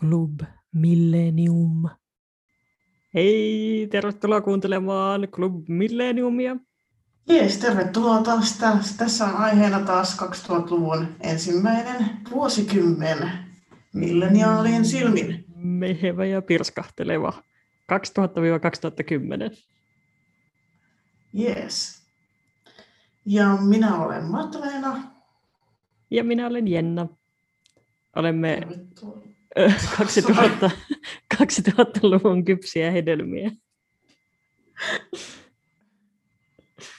Club Millennium. Hei, tervetuloa kuuntelemaan Club Millenniumia. Jees, tervetuloa taas. Tässä on aiheena taas 2000-luvun ensimmäinen vuosikymmen milleniaalien silmin. Mehevä ja pirskahteleva. 2000-2010. Jees. Ja minä olen Matleena. Ja minä olen Jenna. Olemme 2000, 2000-luvun kypsiä hedelmiä.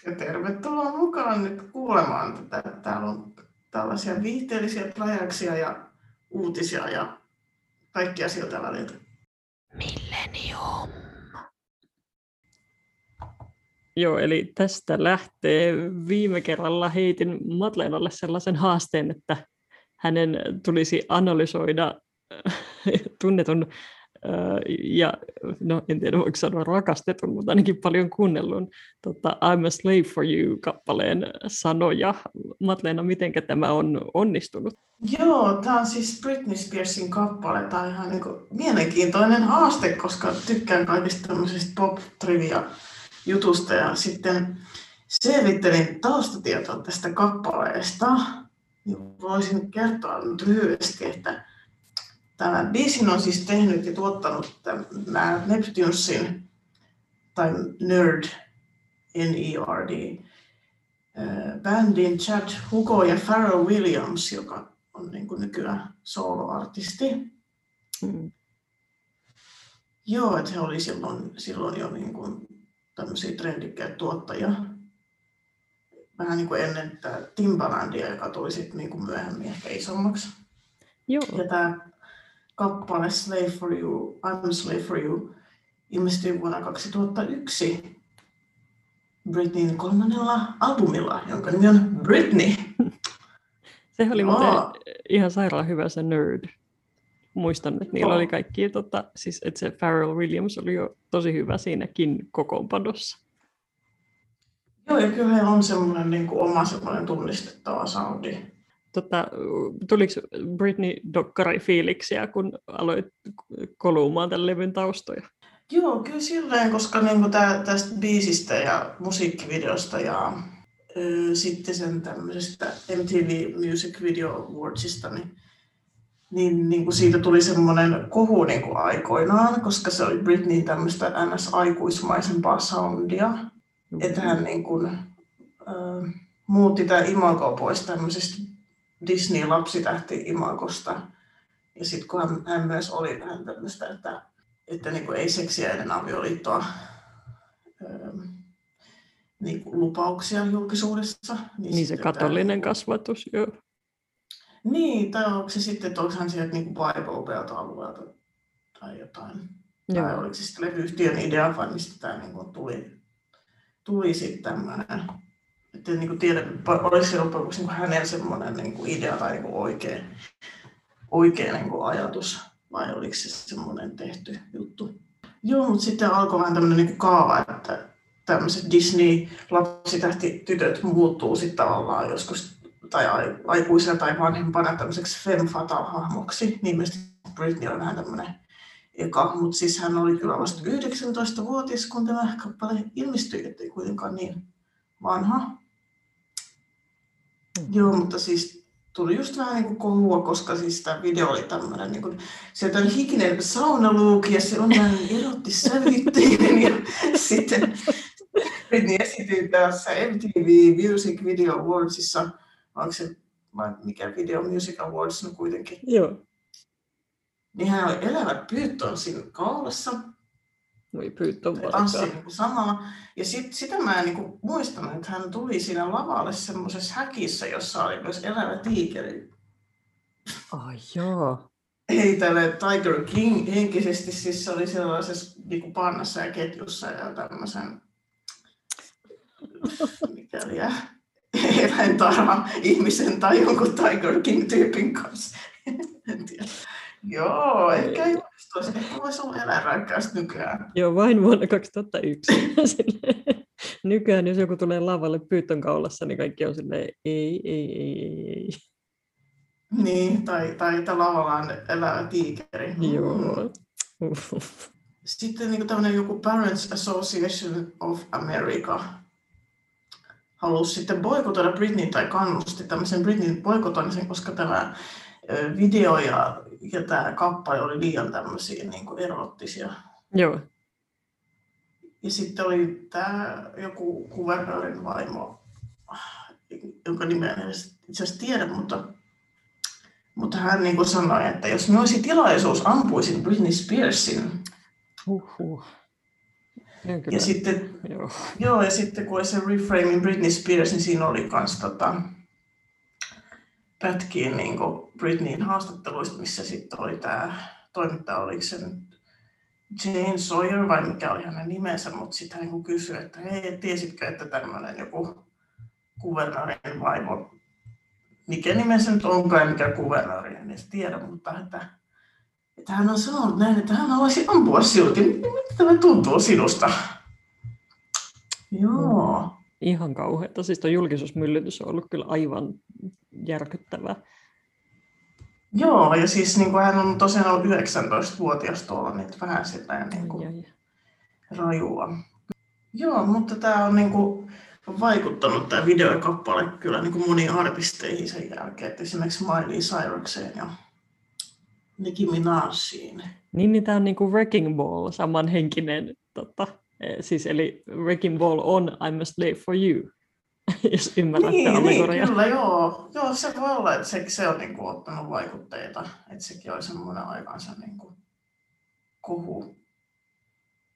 Ja tervetuloa mukaan nyt kuulemaan tätä. Täällä on tällaisia viihteellisiä plajaksia ja uutisia ja kaikkia siltä väliltä. Millennium. Joo, eli tästä lähtee. Viime kerralla heitin Matleenalle sellaisen haasteen, että hänen tulisi analysoida äh, tunnetun äh, ja no en tiedä voiko sanoa rakastetun, mutta ainakin paljon kuunnellun tota, I'm a slave for you-kappaleen sanoja. Matleena, miten tämä on onnistunut? Joo, tämä on siis Britney Spearsin kappale. Tämä on ihan niin kuin mielenkiintoinen haaste, koska tykkään kaikista tämmöisistä pop-trivia jutusta ja sitten selvittelin taustatietoa tästä kappaleesta. Niin voisin kertoa nyt lyhyesti, että tämä biisin on siis tehnyt ja tuottanut tämä Neptunesin tai Nerd, N-E-R-D, bändin Chad Hugo ja Pharrell Williams, joka on niin kuin nykyään soloartisti. Mm. Joo, että he oli silloin, silloin jo niin kuin tämmöisiä trendikkäitä tuottajia. Vähän niin kuin ennen tämä Timbalandia, joka tuli sitten niin kuin myöhemmin ehkä isommaksi. Joo. Ja tämä kappale Slave for You, I'm Slave for You ilmestyi vuonna 2001 Britneyn kolmannella albumilla, jonka nimi on Britney. Se oli muuten ihan sairaan hyvä se Nerd. Muistan, että niillä oli kaikki, tota, siis että se Pharrell Williams oli jo tosi hyvä siinäkin kokoonpanossa. Joo, ja kyllä heillä on semmoinen niin kuin oma semmoinen tunnistettava soundi. Tota, tuliko Britney Dokkari fiiliksiä, kun aloit kolumaan tämän levyn taustoja? Joo, kyllä silleen, koska niin kuin tää, tästä biisistä ja musiikkivideosta ja ö, sitten sen tämmöisestä MTV Music Video Awardsista, niin, niin, niin kuin siitä tuli semmoinen kohu niin kuin aikoinaan, koska se oli Britney tämmöistä NS-aikuismaisempaa soundia. Että hän niin kuin, ö, muutti tämä imago pois tämmöisestä Disney-lapsitähti-imagosta. Ja sitten kun hän, hän myös oli vähän tämmöistä, että että niin kuin ei seksiä ennen avioliittoa öö, niin kuin lupauksia julkisuudessa. Niin, niin se katolinen tämä, kasvatus, joo. Niin, tai onko se sitten, että onko hän sieltä niin Bible Belt alueelta tai jotain. Joo. Tai oliko se sitten levyyhtiön idea vai mistä tämä niin kuin tuli, tuli sitten tämmöinen. Että niin kuin tiedä, oliko se loppujen lopuksi niin hänellä semmoinen niin idea tai niin oikea, oikea niin ajatus vai oliko se semmoinen tehty juttu. Joo, mutta sitten alkoi vähän tämmöinen niin kaava, että tämmöiset Disney-lapsitähti-tytöt muuttuu sitten tavallaan joskus tai aikuisena tai vanhempana tämmöiseksi femme fatale-hahmoksi. Niin mielestäni Britney on vähän tämmöinen eka, mutta siis hän oli kyllä vasta 19-vuotias, kun tämä kappale ilmestyi, ettei kuitenkaan niin vanha. Mm. Joo, mutta siis tuli just vähän niin kuin kohua, koska siis tämä video oli tämmöinen, niin kuin, sieltä oli hikinen saunaluuki ja se on vähän erottissävytteinen ja sitten niin esitin tässä MTV Music Video Awardsissa, onko se mikä Video Music Awards, no kuitenkin. Joo. Niin hän oli elävät siinä kaulassa voi pyytää Tanssi niin samaa. Ja sit, sitä mä en niin muistan, että hän tuli siinä lavalle semmoisessa häkissä, jossa oli myös elävä tiikeri. Ai oh, joo. Ei tälle Tiger King henkisesti, siis se oli sellaisessa niin kuin pannassa ja ketjussa ja tämmöisen, mikäli eläintarha ihmisen tai jonkun Tiger King-tyypin kanssa. en tiedä. Joo, ehkä onnistuisi. Ehkä voisi olla eläinrääkkäys nykyään. Joo, vain vuonna 2001. nykyään, jos joku tulee lavalle pyytön kaulassa, niin kaikki on silleen, ei, ei, ei, ei, ei. Niin, tai, tai että lavallaan elävä tiikeri. Mm. Joo. Uff. Sitten niin tämmöinen joku Parents Association of America halusi sitten boikotoida Britney tai kannusti tämmöisen Britneyn boikotoimisen, koska tämä video ja, ja tämä kappale oli liian tämmöisiä niin kuin erottisia. Joo. Ja sitten oli tämä joku kuvernöörin vaimo, jonka nimeä en itse asiassa tiedä, mutta, mutta hän niin kuin sanoi, että jos minulla olisi tilaisuus, ampuisin Britney Spearsin. Uhuh. Ja, kyllä. Ja sitten, Joo. joo, ja sitten kun oli se Reframing Britney Spears, niin siinä oli myös tota, pätkiä niin Britneyin haastatteluista, missä sitten oli tämä toimittaja, oliko se Jane Sawyer vai mikä oli hänen nimensä, mutta sitten hän niin kysyi, että hei, tiesitkö, että tämmöinen joku kuvernöörin vaimo, mikä nimensä nyt onkaan ja mikä kuvernööri, en edes tiedä, mutta että, että hän on sanonut näin, että hän haluaisi ampua sinut. Miltä tämä tuntuu sinusta? Joo. Ihan kauheata. Siis tuo julkisuusmyllytys on ollut kyllä aivan järkyttävää. Joo, ja siis niin kuin hän on tosiaan ollut 19-vuotias tuolla, niin vähän sitä niin kuin Ai, ai. rajua. Joo, mutta tämä on niin kuin vaikuttanut tämä videokappale kyllä niin kuin moniin artisteihin sen jälkeen, että esimerkiksi Miley Cyrukseen ja Nicki Minajiin. Niin, niin tämä on niinku Wrecking Ball, samanhenkinen, tota, eh, siis eli Wrecking Ball on I'm a slave for you, jos ymmärrätte Niin, niin, allegoriaa. kyllä joo. Joo, se voi olla, että se, se on niin kuin ottanut vaikutteita, että sekin oli semmoinen aikansa niin kuin kohu.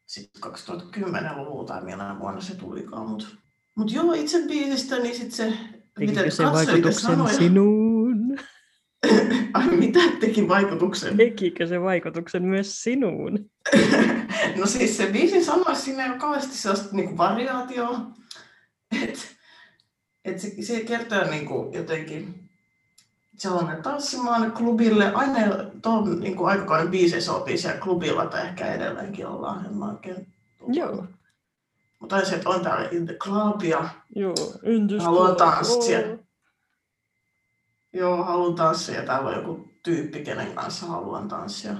Sitten 2010-luvulla tai millä vuonna se tulikaan, mutta mut joo, itse biisistä, niin sitten se, Tekikö se katselitte vaikutuksen sanoja- sinuun? Ai mitä teki vaikutuksen? Tekikö se vaikutuksen myös sinuun? No siis se biisin sanoisi siinä ei ole kauheasti sellaista niin variaatioa. Että et se, se kertoo niin kuin jotenkin, se on tanssimaan klubille, aina tuon niin kuin aikakauden biiseissä oltiin siellä klubilla tai ehkä edelleenkin ollaan, en mä oikein Joo. Mutta se, että on täällä in the club ja Joo. Haluan tanssia. joo, haluan tanssia täällä on joku tyyppi, kenen kanssa haluan tanssia.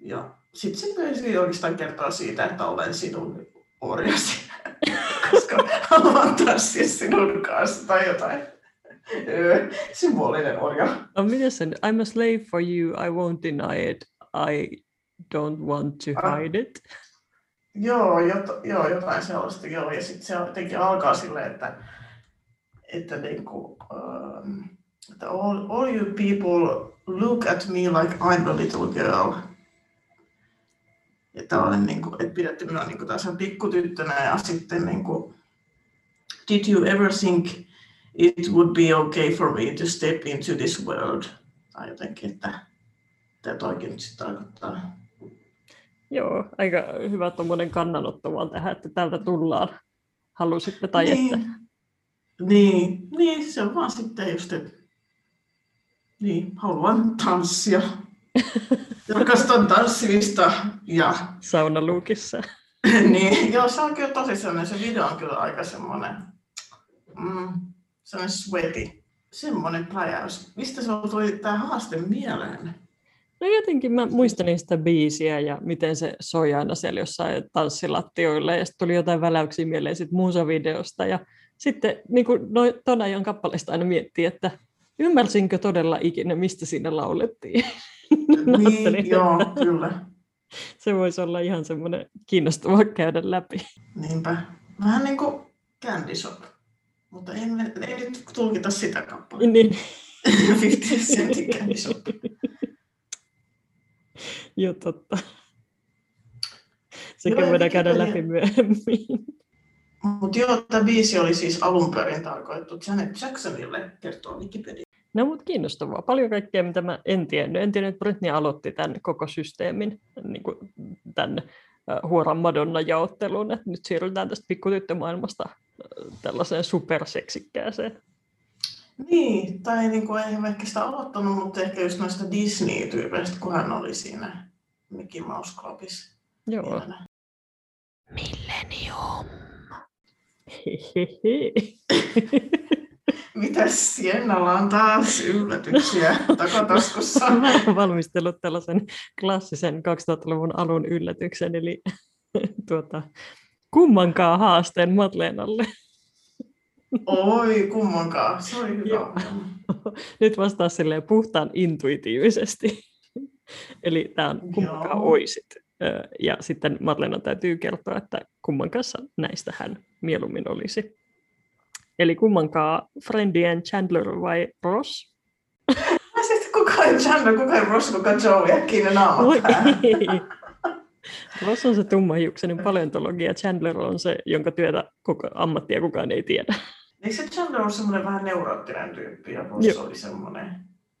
Ja sitten se biisi oikeastaan kertoo siitä, että olen sinun orjasi, koska haluan tanssia sinun kanssa tai jotain. Symbolinen orja. No, miten sen? I'm a slave for you, I won't deny it, I don't want to Ah. hide it. Joo, jot, joo, jotain sellaista. Joo. Ja sitten se jotenkin alkaa silleen, että, että, niinku, um, että all, all you people look at me like I'm a little girl. Ja tällainen, niinku, että pidätte minua niinku tällaisen pikkutyttönä ja sitten niinku, Did you ever think it would be okay for me to step into this world? Tai jotenkin, että mitä toikin nyt sitten tarkoittaa. Joo, aika hyvä tuommoinen kannanotto vaan tähän, että täältä tullaan. Halusitte tai niin. Niin, niin, se on vaan sitten just, että niin, haluan tanssia. Rakastan tanssimista ja Saunaluukissa. niin, joo, se on kyllä tosi sellainen, se video on kyllä aika semmoinen, mm, sellainen sweaty, semmoinen pläjäys. Mistä se tuli tämä haaste mieleen? No jotenkin mä muistelin sitä biisiä ja miten se soi aina siellä jossain tanssilattioilla ja sitten tuli jotain väläyksiä mieleen sit muusavideosta ja sitten niin kuin no, ton ajan kappaleesta aina miettii, että ymmärsinkö todella ikinä, mistä siinä laulettiin. Niin, joo, kyllä. Se voisi olla ihan semmoinen kiinnostava käydä läpi. Niinpä. Vähän niin kuin Candy Shop. Mutta ei, ei nyt tulkita sitä kappaletta. Niin, 50 Centin Candy Shop. joo totta. Ja voidaan käydä läpi myöhemmin. Mutta joo, tämä biisi oli siis alun perin tarkoitettu Janet Jacksonille, kertoo Wikipedia. No mutta kiinnostavaa. Paljon kaikkea, mitä mä en tiennyt. En tiennyt, että Britney aloitti tämän koko systeemin, niin kuin tämän huoran Madonna-jaottelun, että nyt siirrytään tästä pikkutyttömaailmasta tällaiseen superseksikkääseen. Niin, tai niin kuin ei ehkä sitä aloittanut, mutta ehkä just noista Disney-tyypeistä, kun hän oli siinä Mickey Mouse Clubissa. Joo. pienenä. Millennium. Hehehe. Mitäs Siennalla on taas yllätyksiä takataskussa? Mä olen valmistellut tällaisen klassisen 2000-luvun alun yllätyksen, eli tuota, kummankaan haasteen Madlenalle. Oi, kummankaan. Se oli hyvä. Joo. Nyt vastaa silleen puhtaan intuitiivisesti. Eli tämä on kummankaan Joo. oisit. Ja sitten Madlena täytyy kertoa, että kumman kanssa näistä hän mieluummin olisi. Eli kummankaan Friendien Chandler vai Ross? Sitten kuka ei Chandler, kuka ei Ross, kuka Joey, äkkiä ne naamat. Ross on se tummahiuksinen paleontologi ja Chandler on se, jonka työtä koko ammattia kukaan ei tiedä. Eikö se Chandler ole semmoinen vähän neuroottinen tyyppi ja Ross Joo. oli semmoinen,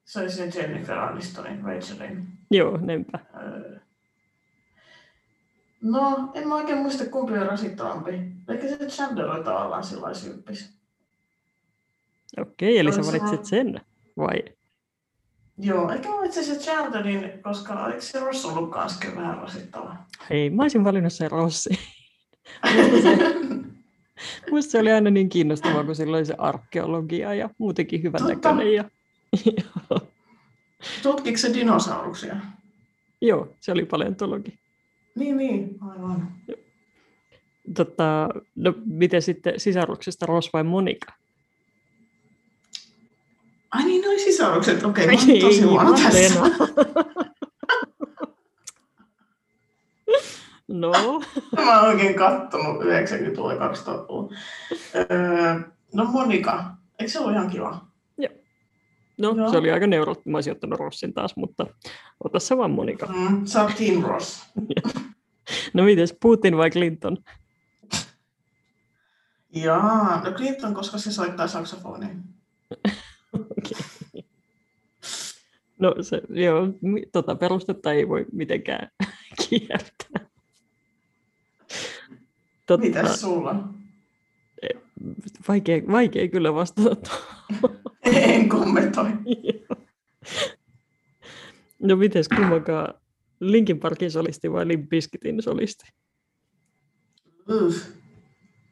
se oli se Jennifer Anistonin, Rachelin. Joo, niinpä. öö. No, en mä oikein muista kumpi on rasittavampi. Ehkä se Chandler oli tavallaan sillä syyppis. Okei, eli sä valitsit sen, vai? Joo, ehkä mä valitsin se Chandlerin, koska eikö se Ross ollut kans kyllä vähän rasittava? Hei, mä olisin valinnut sen Rossi. Musta se, oli aina niin kiinnostavaa, kun sillä oli se arkeologia ja muutenkin hyvän Totta. näköinen. Ja... Tutkiko se dinosauruksia? Joo, se oli paleontologi. Niin, niin, aivan. Tota, no, miten sitten sisaruksesta Ross vai Monika? Ai niin, noi sisarukset. Okei, mä oon tosi huono tässä. No, Mä oon oikein kattonut 90-luvun ja 2000-luvun. Öö, no Monika, eikö se ollut ihan kiva? no Joo. se oli aika neurot. Mä olisin ottanut Rossin taas, mutta ota se vaan Monika. Mm, sä oot Team Ross. No mites, Putin vai Clinton? Jaa, no Clinton, koska se soittaa saksofonia. No se, joo, tota perustetta ei voi mitenkään kiertää. Totta, Mitäs sulla? vaikea, vaikea kyllä vastata tuohon. En kommentoi. No mites kummankaan Linkin Parkin solisti vai Limp Bizkitin solisti?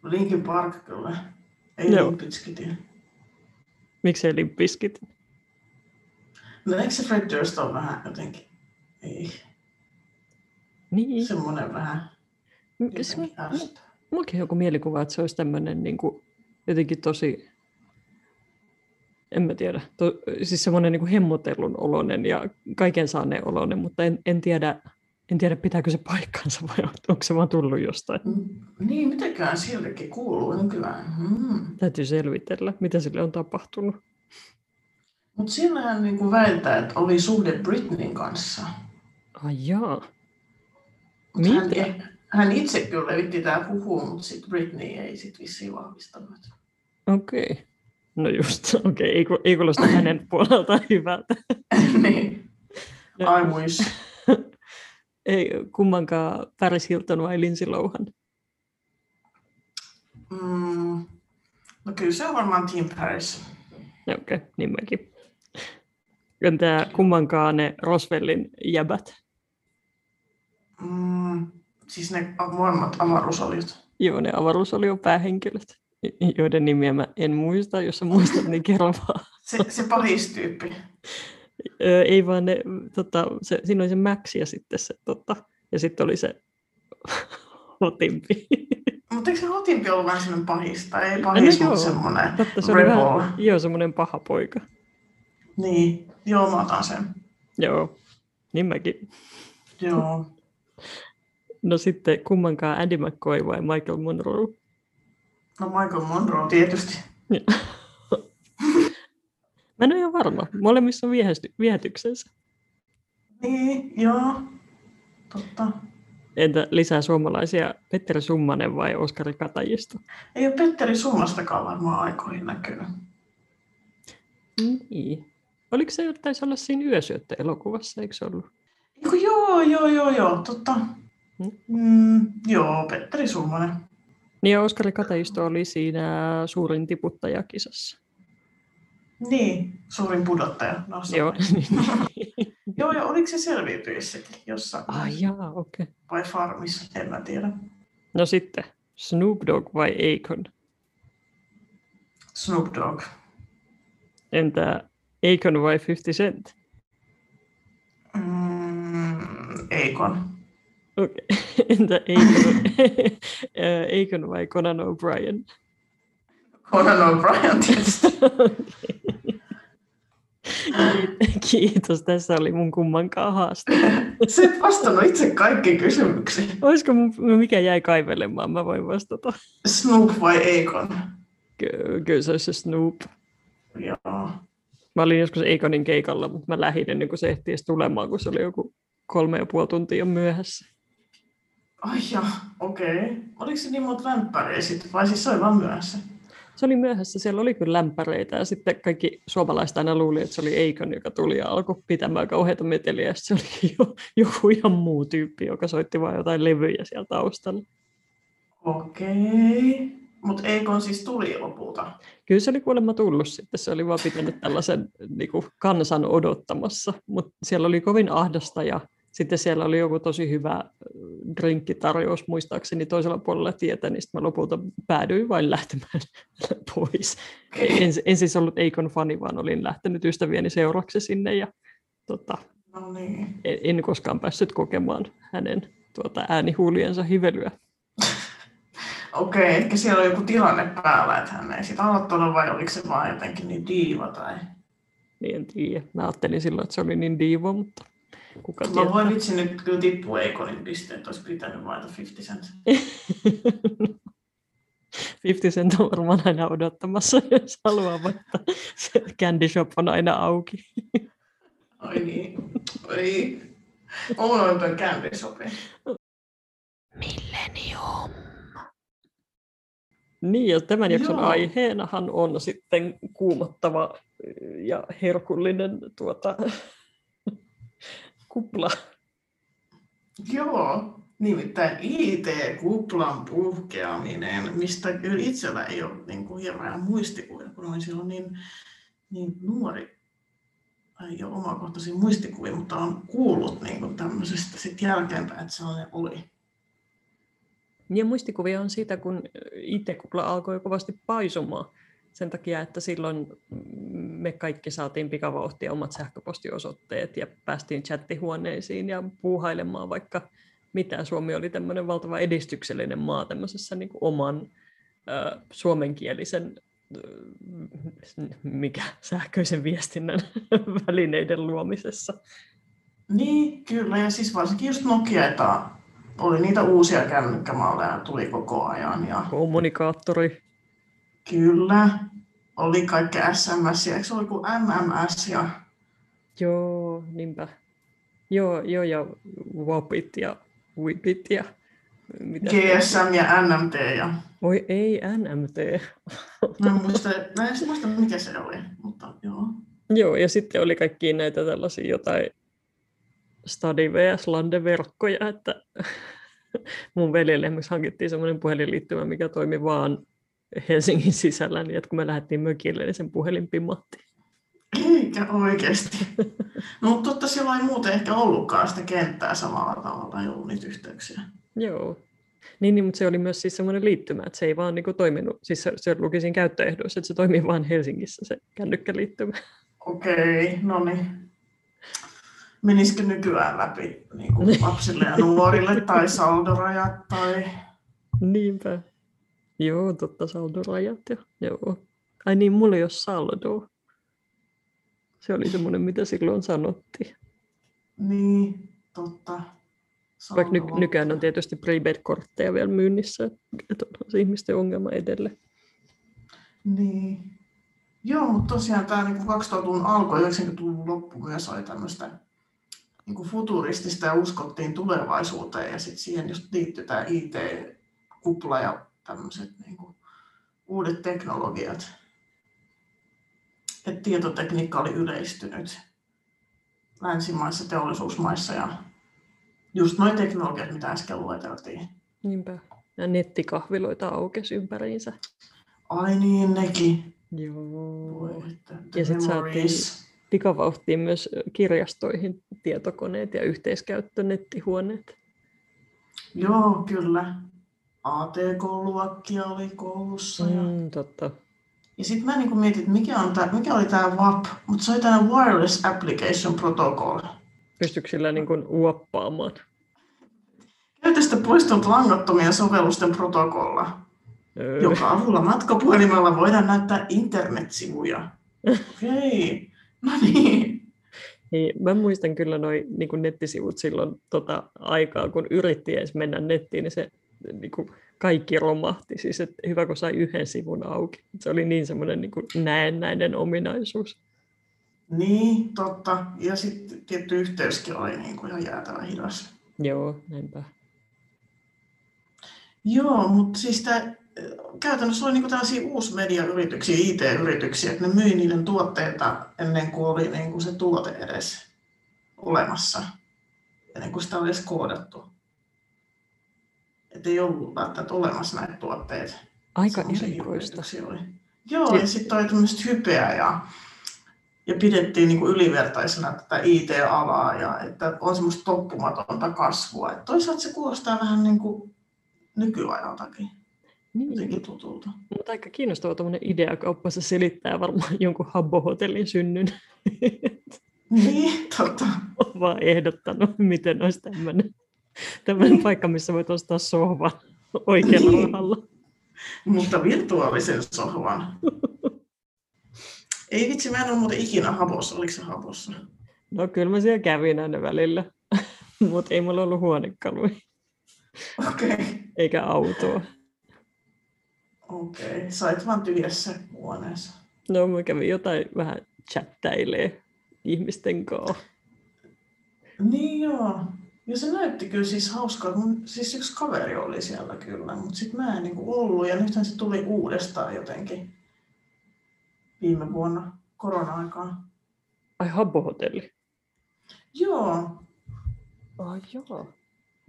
Linkin Park kyllä. Ei Joo. niin pitskitin. Miksei Limp Bizkit? No eikö se Fred Durst ole vähän jotenkin? Ei, Niin, semmoinen vähän. Mullakin joku mielikuva, että se olisi tämmöinen niin kuin, jotenkin tosi, en mä tiedä, to, siis semmoinen niin kuin hemmotellun oloinen ja kaiken saaneen oloinen, mutta en, en, tiedä, en tiedä pitääkö se paikkansa vai onko se vaan tullut jostain. Mm, Niin, mitäkään sillekin kuuluu nykyään. Mm. Täytyy selvitellä, mitä sille on tapahtunut. Mutta siinähän niinku väittää, että oli suhde Britneyn kanssa. Ai jaa. Mut hän, Mitä? hän itse kyllä levitti tää huhu, mutta sitten Britney ei sit vissiin vahvistanut. Okei. Okay. No just, okei, okay. ei, ku- ei kuulosta hänen puoleltaan hyvältä. niin. I wish. Ei kummankaan Paris Hilton vai Lindsay Lohan. Mm. No kyllä se on varmaan Team Paris. Okei, okay, niin mäkin. Entä kummankaan ne Roswellin jäbät? Mm. Siis ne varmat avaruusolijat. Joo, ne avaruusolion päähenkilöt, joiden nimiä mä en muista. Jos sä muistat, niin kerro vaan. Se, se pahistyyppi. Öö, ei vaan ne, tota, se, siinä oli se Max ja sitten se, tota, ja sitten oli se hotimpi. Mutta eikö se Hotimpi ollut vähän semmoinen pahis? Tai ei pahis, No mutta joo. semmoinen Totta, se rebel. vähän, joo, semmoinen paha poika. Niin, joo mä otan sen. Joo, niin mäkin. Joo. No sitten kummankaan Andy McCoy vai Michael Monroe? No Michael Monroe tietysti. Mä en ole ihan varma. Molemmissa on viehästy- viehätyksensä. Niin, joo. Totta. Entä lisää suomalaisia Petteri Summanen vai Oskari Katajisto? Ei ole Petteri Summastakaan varmaan aikoihin näkynyt. Niin. Oliko se, taisi olla siinä yösyöttö-elokuvassa, eikö se ollut? Eiku, joo, joo, joo, joo, totta. Mm. Mm, joo, Petteri Summanen. Niin ja Oskari Katajisto oli siinä suurin tiputtajakisassa. Niin, suurin pudottaja. No, Joo. joo, ja oliko se selviytyjissäkin jossain? ah, jaa, okei. Okay. Vai Farmis, en mä tiedä. No sitten, Snoop Dogg vai Akon? Snoop Dogg. Entä Akon vai 50 Cent? Mm, Eikon. Okei. Entä Akon, Akon vai Conan O'Brien? Conan O'Brien tietysti. Kiitos, tässä oli mun kummankaan haaste. Sä et vastannut itse kaikkiin kysymyksiin. Olisiko mun, mikä jäi kaivelemaan, mä voin vastata. Snoop vai Eikon? Ky- Kyllä se olisi se Snoop. Joo. Mä olin joskus Akonin keikalla, mutta mä lähdin ennen kuin se ehti edes tulemaan, kun se oli joku kolme ja puoli tuntia myöhässä. Ai ja, okei. Okay. Oliko se niin monta lämpäriä sitten, vai siis se oli vaan myöhässä? Se oli myöhässä, siellä oli kyllä lämpäreitä ja sitten kaikki suomalaiset aina luuli, että se oli Eikon, joka tuli ja alkoi pitämään kauheita meteliä ja se oli jo, joku ihan muu tyyppi, joka soitti vain jotain levyjä siellä taustalla. Okei. Mutta Eikon siis tuli lopulta. Kyllä se oli kuulemma tullut sitten, se oli vaan pitänyt tällaisen niin kuin kansan odottamassa, mutta siellä oli kovin ahdasta ja sitten siellä oli joku tosi hyvä äh, drinkkitarjous muistaakseni toisella puolella tietä, niin sitten mä lopulta päädyin vain lähtemään pois. En, en siis ollut Eikon fani, vaan olin lähtenyt ystävieni seuraksi sinne ja tota, No niin. en, en koskaan päässyt kokemaan hänen tuota, äänihuuliensa hivelyä. Okei, ehkä siellä on joku tilanne päällä, että hän ei sitä aloittanut vai oliko se vaan jotenkin niin diiva tai... Niin en tiedä. Mä ajattelin silloin, että se oli niin diivo, mutta kuka Mä tietää. voin vitsi nyt kyllä tippua Eikonin pisteet, olisi pitänyt valita 50 cent. 50 Cent on varmaan aina odottamassa, jos haluaa, vaikka se candy shop on aina auki. Ai niin. Oi. Mulla on tuon candy shopin. Millennium. Niin, ja tämän jakson Joo. aiheenahan on sitten kuumottava ja herkullinen tuota, kupla. Joo, nimittäin IT-kuplan puhkeaminen, mistä kyllä itsellä ei ole niin kuin hirveä muistikuvia, kun olin silloin niin, niin nuori. Ei ole omakohtaisia muistikuvia, mutta on kuullut niin kuin tämmöisestä sit jälkeenpäin, että sellainen oli. Ja muistikuvia on siitä, kun IT-kupla alkoi kovasti paisumaan. Sen takia, että silloin me kaikki saatiin pikavauhtia omat sähköpostiosoitteet ja päästiin chattihuoneisiin ja puuhailemaan vaikka mitä. Suomi oli tämmöinen valtava edistyksellinen maa tämmöisessä niin kuin oman ö, suomenkielisen mikä, sähköisen viestinnän välineiden luomisessa. Niin, kyllä. Ja siis varsinkin just Nokiaita oli niitä uusia kännykkämalleja tuli koko ajan. Ja Kommunikaattori. kyllä, oli kaikki SMS, eikö se oli kuin MMS ja Joo, niinpä. Joo, joo ja Wapit ja Whipit ja mitä? GSM ja NMT. Ja, Voi ei, NMT. mä en muista, mä en muista mikä se oli, mutta joo. Joo, ja sitten oli kaikki näitä tällaisia jotain Stadi vs. Lande-verkkoja, että mun veljelle esimerkiksi hankittiin semmoinen puhelinliittymä, mikä toimi vaan Helsingin sisällä, niin että kun me lähdettiin mökille, niin sen puhelin pimahti. Eikä oikeasti. No, mutta totta silloin ei muuten ehkä ollutkaan sitä kenttää samalla tavalla, ei ollut niitä yhteyksiä. Joo. Niin, niin, mutta se oli myös siis semmoinen liittymä, että se ei vaan niin toiminut, siis se, se luki siinä käyttöehdoissa, että se toimii vain Helsingissä se kännykkäliittymä. Okei, no niin. Menisikö nykyään läpi niin kuin lapsille ja nuorille tai saldorajat tai... Niinpä. Joo, totta, saldorajat jo. Joo. Ai niin, mulla ei ole saldoa. Se oli semmoinen, mitä silloin sanottiin. Niin, totta. Vaikka ny- Saldo nykyään on tietysti prepaid-kortteja vielä myynnissä, että on se ihmisten ongelma edelleen. Niin. Joo, mutta tosiaan tämä niin 2000-luvun alku ja 90-luvun loppu myös oli tämmöistä niin futuristista ja uskottiin tulevaisuuteen ja sitten siihen just liittyi tämä IT-kupla ja tämmöiset niin uudet teknologiat. Et tietotekniikka oli yleistynyt länsimaissa, teollisuusmaissa ja just noin teknologiat, mitä äsken lueteltiin. Niinpä. Ja nettikahviloita aukesi ympäriinsä. Ai niin, nekin. Joo. Voi, että Ja sit memories. Pikavauhtiin myös kirjastoihin tietokoneet ja yhteiskäyttönettihuoneet. Joo, kyllä. ATK-luokkia oli koulussa ja Mm, totta. Ja sitten mä niin mietin, että mikä, on tää, mikä oli tämä WAP, mutta se oli tämä Wireless Application Protocol. Pystyykö sillä niin kuin uoppaamaan? Käytöstä poistunut langattomien sovellusten protokolla, Öö, joka avulla matkapuhelimella voidaan näyttää internetsivuja. Okei, no niin. Niin, mä muistan kyllä noin niin nettisivut silloin tota aikaa, kun yritti edes mennä nettiin, niin se niin kuin kaikki romahti. Siis että hyvä, kun sai yhden sivun auki. Se oli niin semmoinen niin kuin näennäinen ominaisuus. Niin, totta. Ja sitten tietty yhteyskin oli niin kuin ihan jäätävä hidas. Joo, näinpä. Joo, mutta siis tämä käytännössä oli niinku tällaisia uusmediayrityksiä, IT-yrityksiä, että ne myi niiden tuotteita ennen kuin oli niinku se tuote edes olemassa, ennen kuin sitä oli edes koodattu. Että ei ollut välttämättä olemassa näitä tuotteita. Aika erikoista. Oli. Joo, ja sitten oli tämmöistä hypeä ja, ja pidettiin niinku ylivertaisena tätä IT-alaa ja että on semmoista toppumatonta kasvua. Et toisaalta se kuulostaa vähän niin kuin nykyajaltakin Niin, jotenkin tutulta. mutta aika kiinnostava tuommoinen ideakauppa. Se selittää varmaan jonkun Habbo-hotellin synnyn. Niin, totta. Olen vaan ehdottanut, miten olisi tämmöinen, tämmöinen paikka, missä voit ostaa sohvan oikealla Niin. rahalla. Mutta virtuaalisen sohvan. Ei vitsi, mä en ole muuten ikinä habossa. Oliko se habossa? No kyllä mä siellä kävin aina välillä, mutta ei mulla ollut huonekaluja Okei. Okay. eikä autoa. Okei. Okay. Sait vaan tyhjässä huoneessa. No mä kävin jotain vähän chattailee ihmisten kanssa. Niin joo. Ja se näytti kyllä siis hauskaa. Mun, siis yksi kaveri oli siellä kyllä, mutta sitten mä en niinku ollut. Ja nythän se tuli uudestaan jotenkin viime vuonna korona-aikaan. Ai Habbo-hotelli. Joo. Ai joo.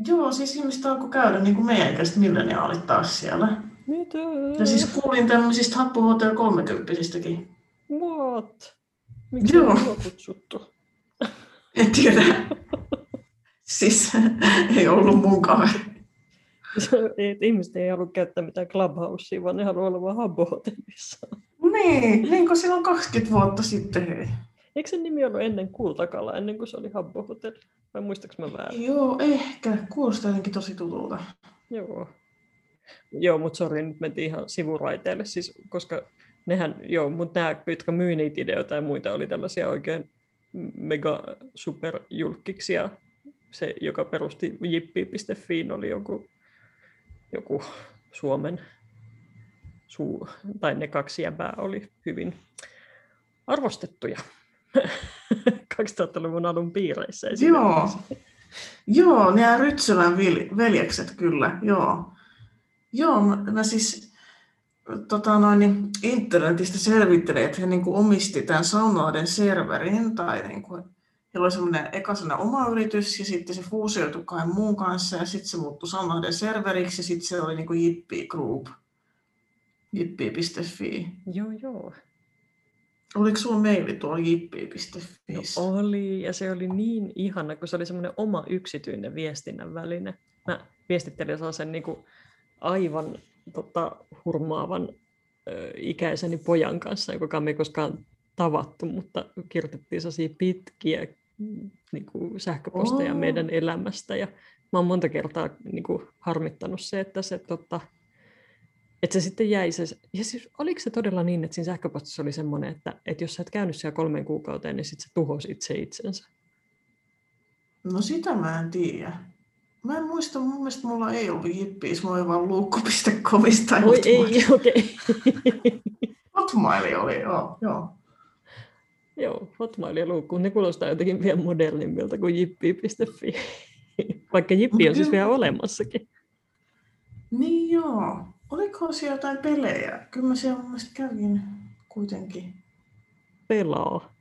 Joo, siis ihmiset alkoi käydä niin kuin meidän ikäiset milleniaalit taas siellä. Mitä? Ja siis kuulin tämmöisistä Happo Hotel 30 What? Miksi Joo. kutsuttu? En tiedä. siis ei ollut mun kaveri. Ihmiset ei halua käyttää mitään clubhousea, vaan ne haluaa olla vaan Habbo-hotellissa. Niin, niin kuin silloin 20 vuotta sitten. Hei. Eikö sen nimi ollut ennen Kultakala, ennen kuin se oli Habbo-hotelli? Vai muistaaks mä väärin? Joo, ehkä. Kuulostaa jotenkin tosi tutulta. Joo. Joo, mutta sori, nyt mentiin ihan sivuraiteille, siis, koska nehän, joo, mutta nämä, jotka myy niitä ideoita ja muita, oli tällaisia oikein mega superjulkkiksia. Se, joka perusti jippi.fiin, oli joku, joku Suomen suu, tai ne kaksi jäbää oli hyvin arvostettuja 2000-luvun alun piireissä. Joo. Joo, nämä Rytsölän veljekset kyllä, joo. Joo, mä, mä siis tota noin, niin internetistä selvittelin, että he niin kuin omisti tämän Saunoiden serverin, tai niin kuin, heillä oli semmoinen, eka semmoinen oma yritys, ja sitten se fuusioitui kahden muun kanssa, ja sitten se muuttui Saunoiden serveriksi, ja sitten se oli niin kuin Jippi Group, jippi.fi. Joo, joo. Oliko sulla maili tuolla jippi.fi? No oli, ja se oli niin ihana, kun se oli semmoinen oma yksityinen viestinnän väline. Mä viestittelin sellaisen niin kuin aivan tota, hurmaavan ö, ikäiseni pojan kanssa, joka me ei koskaan tavattu, mutta kirjoitettiin sellaisia pitkiä niin kuin sähköposteja Oo. meidän elämästä. Ja mä oon monta kertaa niin kuin, harmittanut se, että se tota, että se sitten jäi se, ja siis oliko se todella niin, että siinä sähköpostissa oli semmoinen, että, että jos sä et käynyt siellä kolmeen kuukauteen, niin sitten se tuhosi itse itsensä. No sitä mä en tiedä. Mä en muista, mun mielestä mulla ei ollut jippiis, mulla oli vaan luukku.comista. Oi ei, okei. Hotmaili oli, joo. joo. Joo, Hotmail ja luukku, ne kuulostaa jotenkin vielä modernimmilta kuin jippi.fi. Vaikka jippi on siis vielä olemassakin. Niin joo. Oliko siellä jotain pelejä? Kyllä mä siellä mun kävin kuitenkin. Pelaa.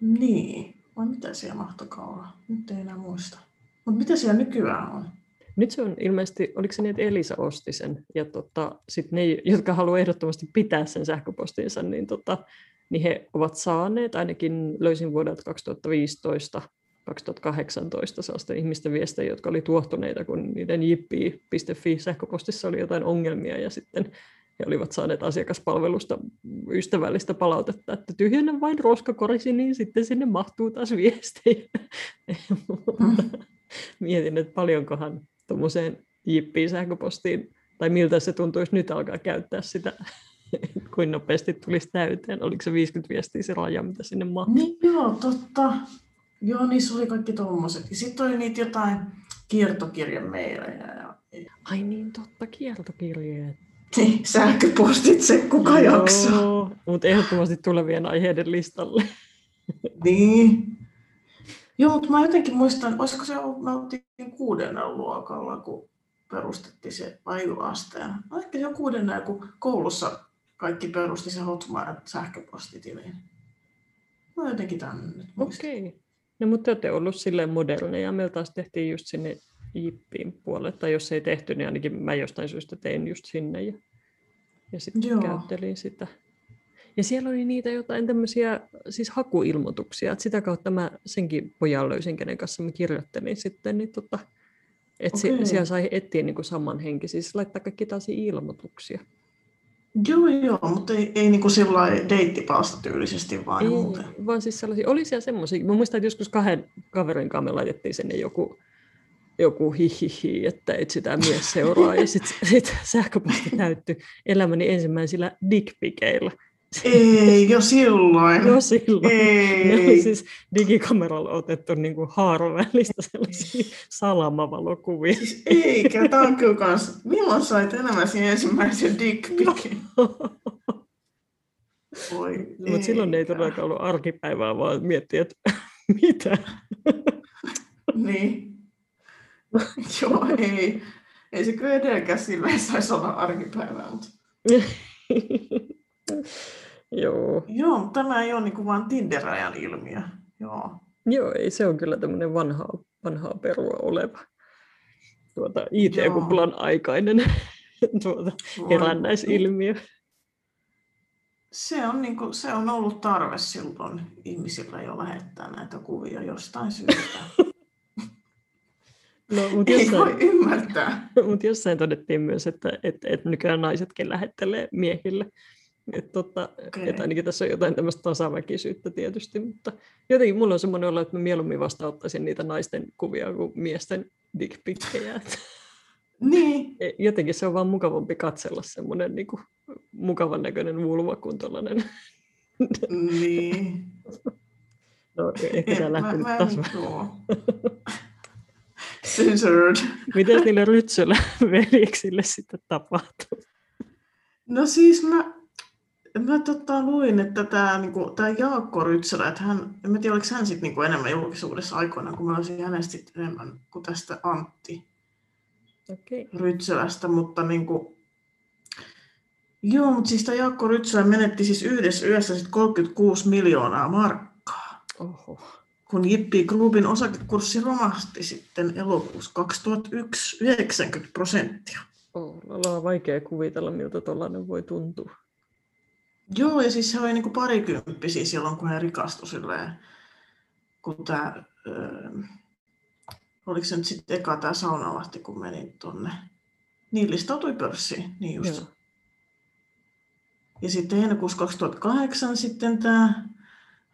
Niin. Vai mitä siellä mahtokaa olla? Nyt ei enää muista. Mutta mitä siellä nykyään on? Nyt se on ilmeisesti, oliko se niin, että Elisa osti sen, ja tota, sitten ne, jotka haluaa ehdottomasti pitää sen sähköpostinsa, niin, tota, niin he ovat saaneet, ainakin löysin vuodelta 2015 2018 sellaista ihmisten viestejä, jotka oli tuohtuneita, kun niiden jippi.fi sähköpostissa oli jotain ongelmia, ja sitten he olivat saaneet asiakaspalvelusta ystävällistä palautetta, että tyhjennä vain roskakorisi, niin sitten sinne mahtuu taas viestejä. Mietin, että paljonkohan tuommoiseen jippiin sähköpostiin, tai miltä se tuntuisi nyt alkaa käyttää sitä, kuin nopeasti tulisi täyteen. Oliko se 50 viestiä se raja, mitä sinne mahtuu? Niin joo, totta. Joo, niissä oli kaikki tommoset. Ja sitten oli niitä jotain kiertokirjameilejä. Ja... Ai niin, totta, kiertokirjeet. Niin, sähköpostitse, kuka jaksaa. Mutta ehdottomasti tulevien aiheiden listalle. Niin. Joo, mutta mä jotenkin muistan, olisiko se ollut, me oltiin kuudennella luokalla, kun perustettiin se ajuasteen. Ehkä se on kuudennella, kun koulussa kaikki perusti se Hotmail sähköpostitiliin. Mä jotenkin tänne nyt. Okei. Okay. No mutta te olette ollut silleen moderneja. Meillä taas tehtiin just sinne Jippiin puolelle. Tai jos ei tehty, niin ainakin mä jostain syystä tein just sinne. Ja, ja sitten käyttelin sitä. Ja siellä oli niitä jotain tämmöisiä siis hakuilmoituksia. Et sitä kautta mä senkin pojan löysin, kenen kanssa mä kirjoittelin sitten. Niin tota, että okay. Siellä sai etsiä niinku samanhenkisiä. Siis laittaa kaikki taas ilmoituksia. Joo, joo, mutta ei, ei niin kuin sillä deittipalsta tyylisesti vaan Ei, muuten. vaan siis sellaisia, oli siellä semmoisia, mä muistan, että joskus kahden kaverin kanssa me laitettiin sinne joku, joku hihihi, että etsitään mies seuraa, ja sitten sit sähköposti täyttyi elämäni ensimmäisillä dickpikeillä. Ei, jo silloin. Jo silloin. Ne oli Ei. siis digikameralla otettu niin kuin haaron välistä sellaisia salamavalokuvia. Siis eikä, tää on kyllä kans. Milloin sait elämäsi ensimmäisen dickpikin? Voi, Mutta silloin ei todellakaan ollut arkipäivää, vaan miettii, että mitä. Niin. Joo, ei. Ei se kyllä edelläkään silleen saisi olla arkipäivää. Mutta... Joo. Joo, mutta tämä ei ole niin kuin vaan Tinder-ajan ilmiö. Joo. Joo, ei se on kyllä tämmöinen vanhaa, vanhaa perua oleva tuota, IT-kuplan aikainen tuota, herännäisilmiö. Se on, niin kuin, se on ollut tarve silloin ihmisillä jo lähettää näitä kuvia jostain syystä. No, mutta Ei jossain, voi ymmärtää. mut jossain todettiin myös, että et, et nykyään naisetkin lähettelee miehille. Et tota, Okei. et ainakin tässä on jotain tämmöistä tasaväkisyyttä tietysti, mutta jotenkin mulla on semmoinen olo, että mä mieluummin vastaanottaisin niitä naisten kuvia kuin miesten dickpikkejä. Niin, E, Jotenkin se on vaan mukavampi katsella semmoinen niin kuin, mukavan näköinen vulva kuin tuollainen. niin. No, ehkä tämä mä, lähti nyt taas. Censored. Miten niille rytsölä veljeksille sitten tapahtuu? No siis mä, mä tota, luin, että tämä niinku, tää Jaakko Rytsälä, että hän, en mä tiedä oliko hän sit niinku enemmän julkisuudessa aikoinaan, kun mä olisin hänestä enemmän kuin tästä Antti Okei. Rytselästä, mutta niinku, joo, mutta siis tämä Jaakko Rytsälä menetti siis yhdessä yössä sit 36 miljoonaa markkaa, Oho. kun Jippi Groupin osakekurssi romahti sitten elokuussa 2001 90 prosenttia. Ollaan vaikea kuvitella, miltä tuollainen voi tuntua. Joo, ja siis se oli niinku parikymppisiä silloin, kun he rikastui silleen, kun tämä, öö, oliko se nyt sitten eka tämä Saunalahti, kun meni tonne, niin listautui pörssiin, niin just. Joo. Ja sitten heinäkuussa 2008 sitten tämä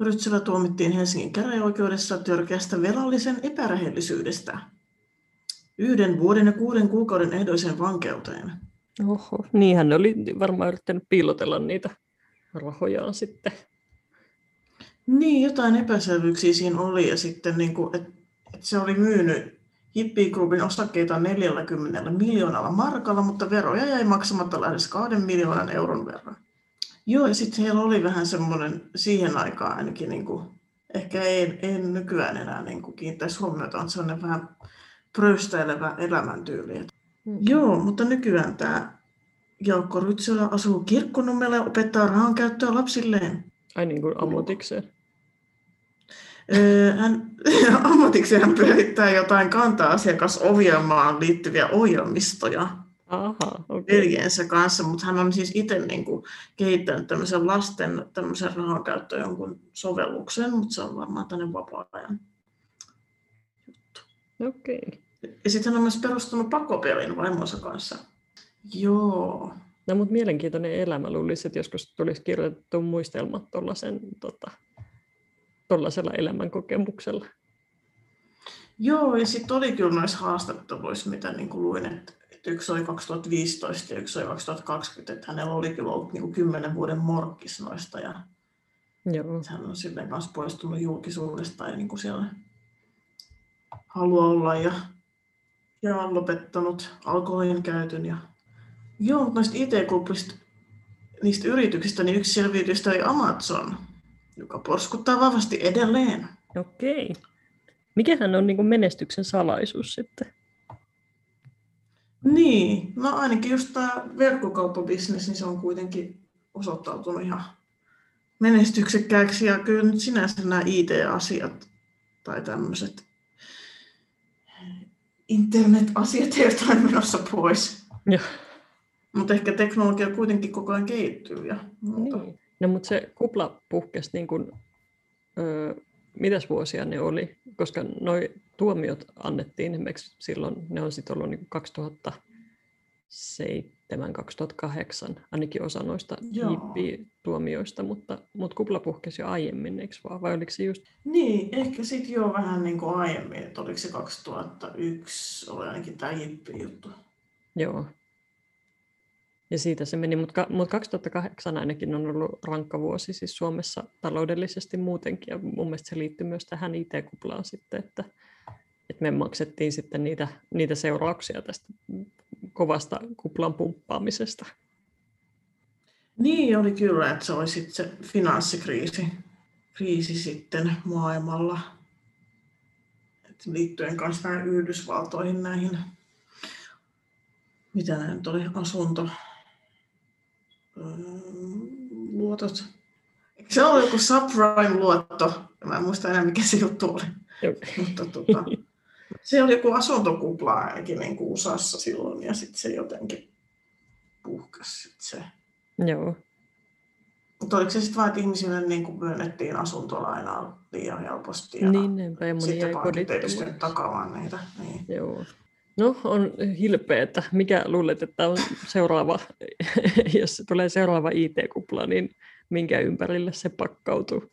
Rytsälä tuomittiin Helsingin käräjäoikeudessa törkeästä velallisen epärehellisyydestä yhden vuoden ja kuuden kuukauden ehdoiseen vankeuteen. Oho. Niin hän oli varmaan yrittänyt piilotella niitä rahojaan sitten. Niin, jotain epäselvyyksiä siinä oli ja sitten niin kuin, että että se oli myynyt Hippie Groupin osakkeita 40 miljoonalla markalla, mutta veroja jäi maksamatta lähes 2 miljoonan euron verran. Joo, ja sitten heillä oli vähän semmoinen siihen aikaan ainakin, niin kuin, ehkä ei, ei nykyään enää niin kuin kiinnittäisi huomiota, on sellainen vähän pröystäilevä elämäntyyli. Et Mm. Joo, mutta nykyään tämä Jaakko Rytsölä asuu Kirkkonummella ja opettaa rahan käyttöä lapsilleen. Ai niin kuin ammatikseen. Öö, Hän ammatikseen hän pyörittää jotain kanta-asiakasohjelmaan liittyviä ohjelmistoja Aha, okei. veljensä kanssa, mutta hän on siis itse niin kuin kehittänyt tämmöisen lasten tämmöisen rahan käyttöön jonkun sovelluksen, mutta se on varmaan tämmöinen vapaa-ajan. Okei. Ja sitten hän on myös perustanut pakopelin vaimonsa kanssa. Joo. No, mutta mielenkiintoinen elämä. Luulisin, että joskus tulisi kirjoitettu muistelmat tuollaisen, tota, tuollaisella elämänkokemuksella. Joo, ja sitten oli kyllä noissa haastatteluissa, mitä niin kuin luin, että, että yksi oli 2015 ja yksi oli 2020, että hänellä oli kyllä ollut niin kuin 10 vuoden morkkis noista, ja Joo. hän on silleen kanssa poistunut julkisuudesta ja niin kuin siellä haluaa olla ja, ja on lopettanut alkoholin käytön. Ja... Joo, mutta noista IT-kuplista, niistä yrityksistä, niin yksi selviytyjistä oli Amazon, joka porskuttaa vahvasti edelleen. Okei. Mikähän on niin menestyksen salaisuus sitten? Niin, no ainakin just tämä verkkokauppabisnes, niin se on kuitenkin osoittautunut ihan menestyksekkääksi. Ja kyllä nyt sinänsä nämä IT-asiat tai tämmöiset internet-asiat eivät ole menossa pois. Joo. Mutta ehkä teknologia kuitenkin koko ajan kehittyy ja muuta. Niin. No, mutta se kupla puhkesi niin kuin, öö, mitäs vuosia ne oli, koska noi tuomiot annettiin esimerkiksi silloin, ne on sitten ollut niin 2007-2008, ainakin osa noista Joo. IP-tuomioista, mutta, mutta kupla puhkesi jo aiemmin, eikö vaan, vai oliko se just, Niin, ehkä sitten jo vähän niin kuin aiemmin, että oliko se 2001, oli ainakin tämä Jippi-juttu. joo. Ja siitä se meni, mutta, mutta 2008 ainakin on ollut rankka vuosi siis Suomessa taloudellisesti muutenkin, ja mun mielestä se liittyy myös tähän IT-kuplaan sitten, että, että me maksettiin sitten niitä, niitä seurauksia tästä kovasta kuplan pumppaamisesta. Niin oli kyllä, että se oli sitten se finanssikriisi kriisi sitten maailmalla. Et liittyen näihin Yhdysvaltoihin näihin, mitä nyt oli, asunto, öö, luotot. Eikö se ollut joku subprime-luotto? Mä en muista enää mikä se juttu oli. Mutta tota, se oli joku asuntokupla ainakin niin kuin USAssa silloin ja sitten se jotenkin puhkasi sit se. Joo, Mutta oliko se sitten vain, että ihmisille niin kuin myönnettiin asuntolainaa liian helposti ja niin niinpä, ja sitten pankit ei pystynyt takaamaan niitä. Niin. Joo. No, on hilpeä, että mikä luulet, että on seuraava, jos tulee seuraava IT-kupla, niin minkä ympärille se pakkautuu?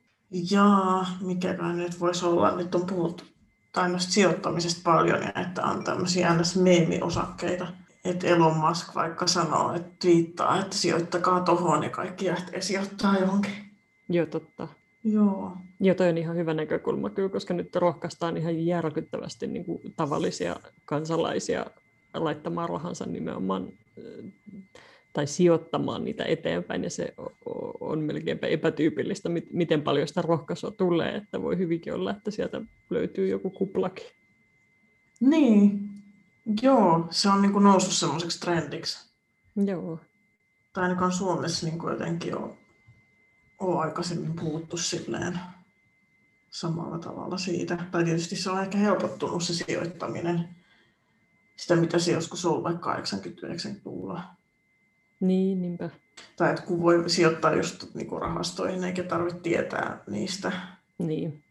Jaa, mikäköhän nyt voisi olla, nyt on puhuttu tai noista sijoittamisesta paljon, ja että on tämmöisiä NS-meemiosakkeita. Että Elon Musk vaikka sanoo, että twiittaa, että sijoittakaa tohon ja kaikki lähtee sijoittaa johonkin. Joo, totta. Joo. Joo, toi on ihan hyvä näkökulma kyllä, koska nyt rohkaistaan ihan järkyttävästi niin kuin tavallisia kansalaisia laittamaan rahansa nimenomaan äh, tai sijoittamaan niitä eteenpäin, ja se on melkeinpä epätyypillistä, mit- miten paljon sitä rohkaisua tulee, että voi hyvinkin olla, että sieltä löytyy joku kuplakin. Niin, joo, se on niin kuin noussut semmoiseksi trendiksi. Joo, Tai ainakaan Suomessa niin kuin jotenkin on, on aikaisemmin puhuttu silleen samalla tavalla siitä. Tai tietysti se on ehkä helpottunut se sijoittaminen. Sitä, mitä se joskus on ollut vaikka 80-90-luvulla. niin, niinpä. Tai että kun voi sijoittaa just niin kuin rahastoihin, eikä tarvitse tietää niistä, Niin,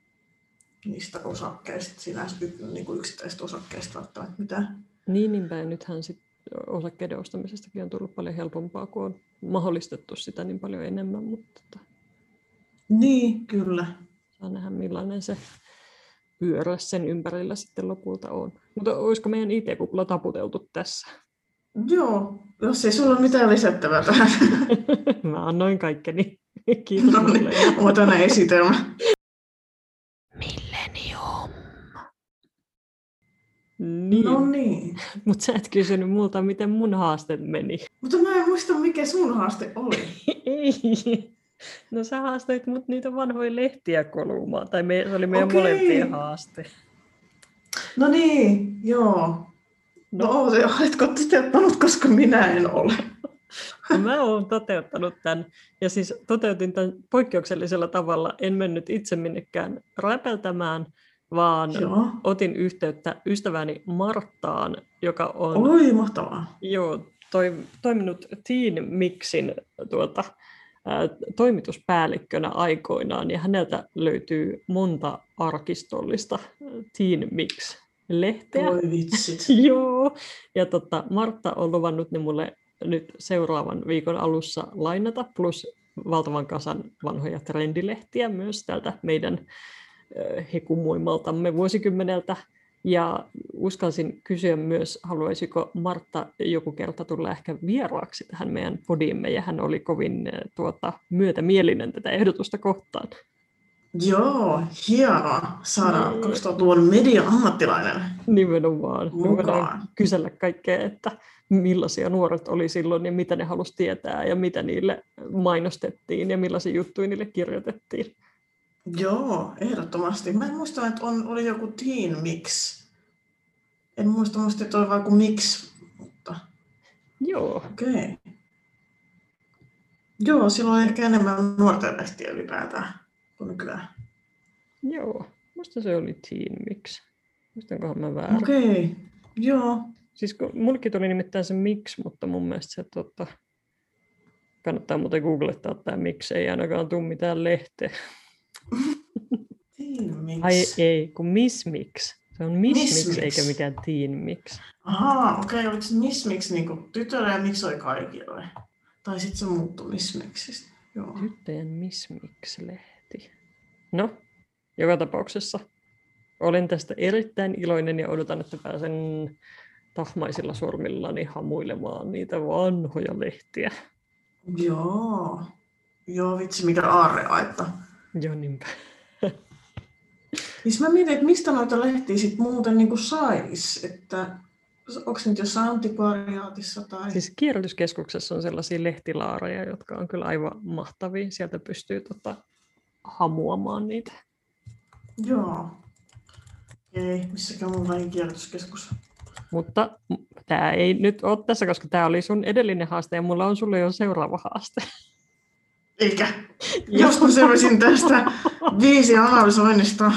niistä osakkeista, sinänsä niin kuin yksittäisistä osakkeista välttämättä mitään. niin niinpä. Ja nythän sit osakkeiden ostamisestakin on tullut paljon helpompaa, kun on mahdollistettu sitä niin paljon enemmän, mutta tota, Niin, kyllä. saa nähdä millainen se pyörä sen ympärillä sitten lopulta on. Mutta olisiko meidän IT-kupla taputeltu tässä? Joo, jos ei sulla ole mitään lisättävää tähän. Mä annoin kaikkeni. Kiitos No niin, otan esitelmä. Millennium. Niin, No niin. mutta sä et kysynyt multa, miten mun haaste meni. Mutta mä en muista, mikä sun haaste oli. Ei. No sä haastoit mut niitä vanhoja lehtiä kolumaan, tai me, se oli meidän Okei. molempien haaste. No niin, joo. No, no oletko toteuttanut, koska minä en ole. No mä oon toteuttanut tämän, ja siis toteutin tämän poikkeuksellisella tavalla. En mennyt itse minnekään räpeltämään, vaan Joo. otin yhteyttä ystäväni Marttaan, joka on Oi, mahtavaa. joo, toi, toiminut Teen Mixin tuota, toimituspäällikkönä aikoinaan, ja häneltä löytyy monta arkistollista Teen Mix-lehteä. Voi vitsit. Joo, ja tota, Martta on luvannut ne mulle nyt seuraavan viikon alussa lainata, plus valtavan kasan vanhoja trendilehtiä myös tältä meidän ö, hekumuimaltamme vuosikymmeneltä. Ja uskalsin kysyä myös, haluaisiko Martta joku kerta tulla ehkä vieraaksi tähän meidän podiimme, ja hän oli kovin ö, tuota, myötämielinen tätä ehdotusta kohtaan. Joo, hienoa saada Niin. 2000-luvun media-ammattilainen Nimenomaan. Me voidaan mukaan. kysellä kaikkea, että millaisia nuoret oli silloin ja mitä ne halusi tietää ja mitä niille mainostettiin ja millaisia juttuja niille kirjoitettiin. Joo, ehdottomasti. Mä en muista, että on, oli joku Teen Mix. En muista, muista että oli vain joku Mix, mutta Joo, okei. Okay. Joo, silloin ehkä enemmän nuorten lehtiä ylipäätään kuin nykyään. joo. Musta se oli Teen Mix. Muistankohan mä väärin? Okei, okay. joo. Siis kun mullekin tuli nimittäin se Mix, mutta mun mielestä se tota, kannattaa muuten googlettaa tämä Mix, ei ainakaan tule mitään lehteä. Teen Mix. Ai ei, kun Miss Mix. Se on Miss, Miss Mix, Mix. eikä mikään Teen Mix. Ahaa, okei, okay. oliko se Miss Mix niin tytölle ja Mix oli kaikille? Tai sitten se muuttui Miss Mixistä. Joo. Tyttöjen Miss Mix-lehti. No, joka tapauksessa olen tästä erittäin iloinen ja odotan, että pääsen tahmaisilla sormillani hamuilemaan niitä vanhoja lehtiä. Joo. Joo, vitsi, mikä aarreaitta. Joo, niinpä. Siis mä mietin, että mistä noita lehtiä sit muuten niin sais, että onko nyt jossain antikvariaatissa tai... Siis kierrätyskeskuksessa on sellaisia lehtilaareja, jotka on kyllä aivan mahtavia. Sieltä pystyy tota, hamuamaan niitä. Joo. Ei, missäkään mulla ei kierrätyskeskus. Mutta tämä ei nyt ole tässä, koska tämä oli sun edellinen haaste ja mulla on sulle jo seuraava haaste. Eikä. Jos mä selvisin tästä viisi analysoinnista.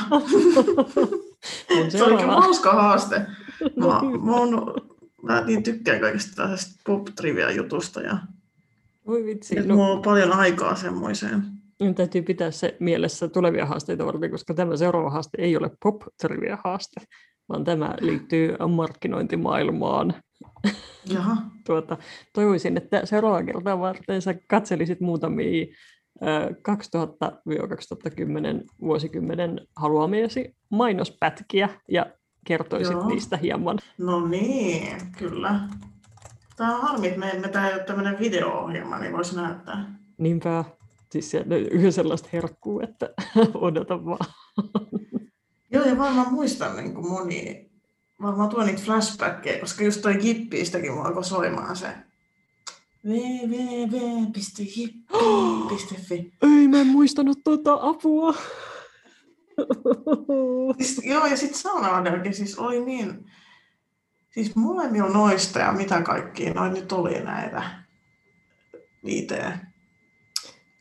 Se oli kyllä hauska haaste. Mä, No hyvä. mä, on, mä niin tykkään kaikesta tällaisesta pop-trivia-jutusta ja Voi vitsi. nyt No, mulla on paljon aikaa semmoiseen. Minun täytyy pitää se mielessä tulevia haasteita varten, koska tämä seuraava haaste ei ole pop trivia haaste, vaan tämä liittyy markkinointimaailmaan. Jaha. Tuota, toivoisin, että seuraava kertaa varten sä katselisit muutamia ö, 2000-2010 vuosikymmenen haluamiesi mainospätkiä ja kertoisit Joo. niistä hieman. No niin, kyllä. Tämä on harmi, että me emme tämä ei ole tämmöinen video-ohjelma, niin voisi näyttää. Niinpä, siis sieltä löytyy sellaista herkkuu, että odota vaan. Joo, ja varmaan muistan niin kuin moni, varmaan tuo niitä flashbackkejä, koska just toi Gippiistäkin mulla alkoi soimaan se www.jippi.fi. Ei, mä en muistanut tuota apua. Siis, joo, ja sitten Saunaodelkin siis oli niin, siis molemmilla noista ja mitä kaikkia noin nyt oli näitä IT,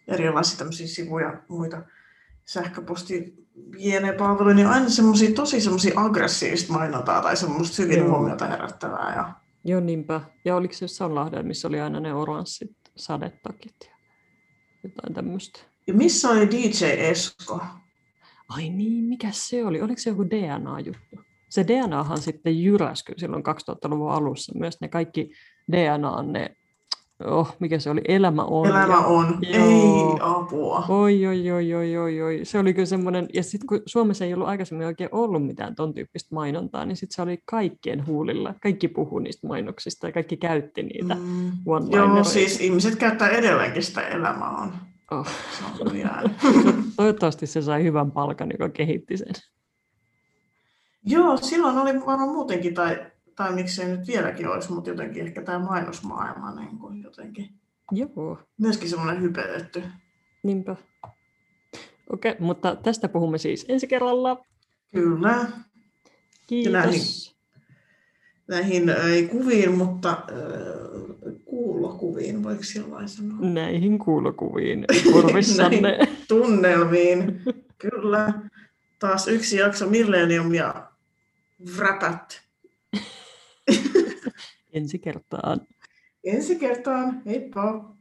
erilaisia tämmöisiä sivuja ja muita sähköposti palveluja, niin aina semmoisia tosi semmoisia aggressiivista mainontaa tai semmoista hyvin Joo. huomiota herättävää. Ja... Joo, niinpä. Ja oliko se jossain Lahdella, missä oli aina ne oranssit sadetakit ja jotain tämmöistä? ja missä oli DJ Esko? Ai niin, mikä se oli? Oliko se joku DNA-juttu? Se DNAhan sitten jyräsi silloin 2000-luvun alussa. Myös ne kaikki DNA, ne, oh, mikä se oli, elämä on. Elämä ja, on. Joo. Ei apua. Oi, oi, oi, oi, oi, oi. Se oli kyllä semmoinen, ja sitten kun Suomessa ei ollut aikaisemmin oikein ollut mitään ton tyyppistä mainontaa, niin sitten se oli kaikkien huulilla. Kaikki puhu niistä mainoksista ja kaikki käytti niitä. Mm. Joo, siis ihmiset käyttää edelleenkin sitä elämä on. Oh. Se on. Toivottavasti se sai hyvän palkan, joka kehitti sen. Joo, silloin oli varmaan muutenkin, tai, tai miksei nyt vieläkin olisi, mutta jotenkin ehkä tämä mainosmaailma niin kuin jotenkin. Joo, Myöskin semmoinen hypetetty. niinpä. Okei, mutta tästä puhumme siis ensi kerralla. Kyllä, näihin. Kiitos. näihin ei kuviin, mutta äh, kuulokuviin, voiko sillä sanoa? Näihin kuulokuviin korvissanne. Tunnelmiin, kyllä. Taas yksi jakso Millennium ja Wrapät. Ensi kertaan. Ensi kertaan, heippa!